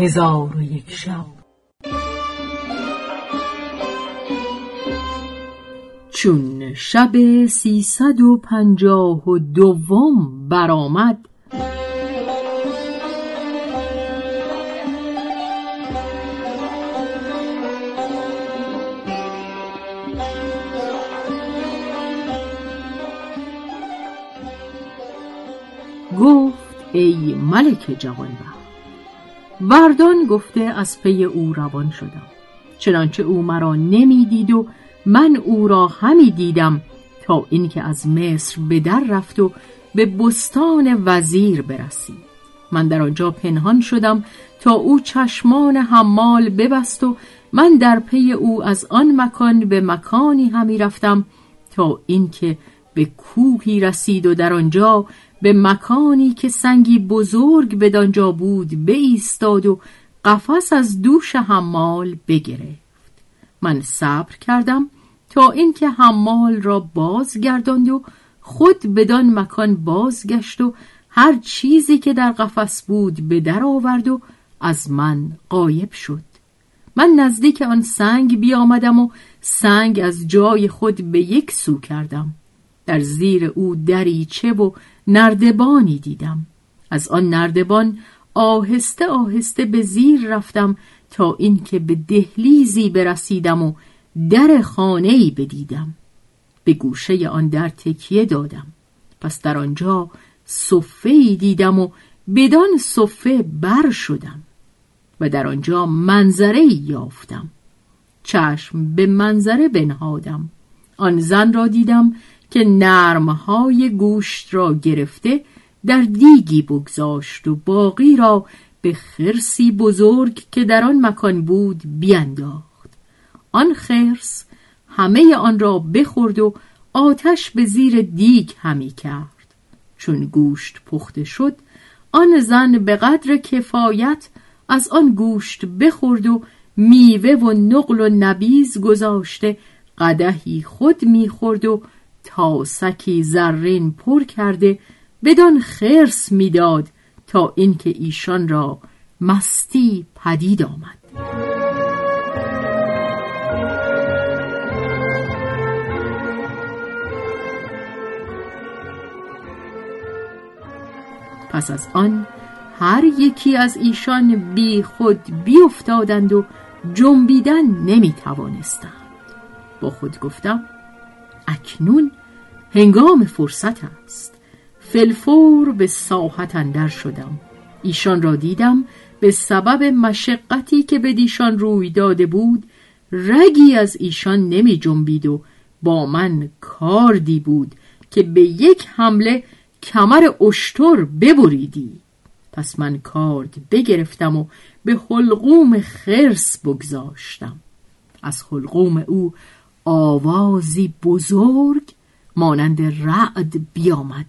هزار و یک شب. چون شب سیصد و پنجاه و دوم برآمد گفت ای ملک جوانبخت وردان گفته از پی او روان شدم. چنانچه او مرا نمی‌دید و من او را همی دیدم تا اینکه از مصر به در رفت و به بستان وزیر برسید من در آنجا پنهان شدم تا او چشمان حمال ببست و من در پی او از آن مکان به مکانی همی رفتم تا اینکه به کوهی رسید و در آنجا به مکانی که سنگی بزرگ بدانجا بود بایستاد و قفس از دوش حمال بگرفت. من صبر کردم تا اینکه حمال را بازگرداند و خود بدان مکان بازگشت و هر چیزی که در قفس بود به در آورد و از من غایب شد. من نزدیک آن سنگ بیامدم و سنگ از جای خود به یک سو کردم. در زیر او دریچه و نردبانی دیدم. از آن نردبان آهسته آهسته به زیر رفتم تا اینکه به دهلیزی برسیدم و در خانه‌ای بدیدم. به گوشه آن در تکیه دادم. پس در آنجا صفه دیدم و بدان صفه بر شدم. و در آنجا منظره یافتم. چشم به منظره بنهادم. آن زن را دیدم که نرمهای گوشت را گرفته در دیگی بگذاشت و باقی را به خرسی بزرگ که در آن مکان بود بینداخت. آن خرس همه آن را بخورد و آتش به زیر دیگ همی کرد. چون گوشت پخته شد آن زن به قدر کفایت از آن گوشت بخورد و میوه و نقل و نبیز گذاشته قدهی خود می‌خورد و تاسکی زرین پر کرده بدان خرس می‌داد تا اینکه ایشان را مستی پدید آمد. پس از آن هر یکی از ایشان بی خود بیافتادند و جنبیدن نمی توانستند با خود گفتم اکنون هنگام فرصت است. فلفور به ساحت اندر شدم. ایشان را دیدم به سبب مشقتی که به دیشان روی داده بود رگی از ایشان نمی جنبید و با من کاردی بود که به یک حمله کمر اشتر ببریدی. پس من کارد بگرفتم و به حلقوم خرس بگذاشتم. از حلقوم او آوازی بزرگ مانند رعد بیامد.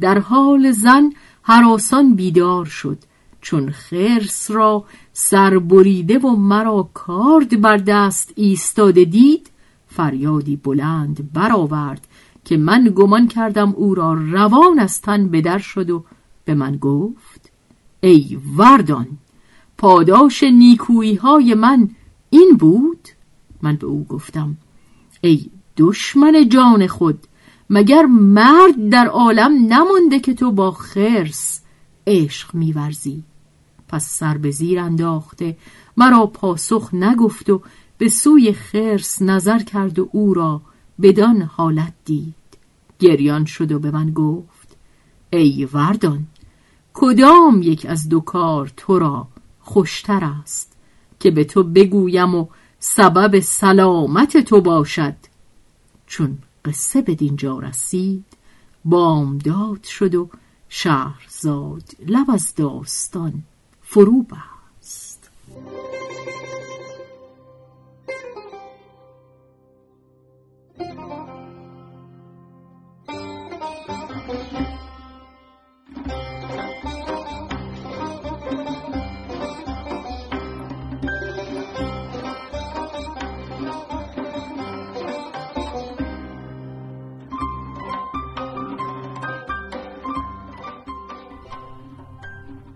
در حال زن حراسان بیدار شد چون خرس را سربریده و مرا کارد بر دست ایستاده دید فریادی بلند برآورد که من گمان کردم او را روان از تن بدر شد و به من گفت ای وردان پاداش نیکویی های من این بود؟ من به او گفتم ای دشمن جان خود مگر مرد در عالم نمانده که تو با خرس عشق میورزی؟ پس سر به زیر انداخته مرا پاسخ نگفت و به سوی خرس نظر کرد و او را بدان حالت دید. گریان شد و به من گفت ای وردان کدام یک از دو کار تو را خوشتر است که به تو بگویم و سبب سلامت تو باشد. چون قصه به دینجا رسید بامداد شد و شهرزاد لب از داستان فرو بست.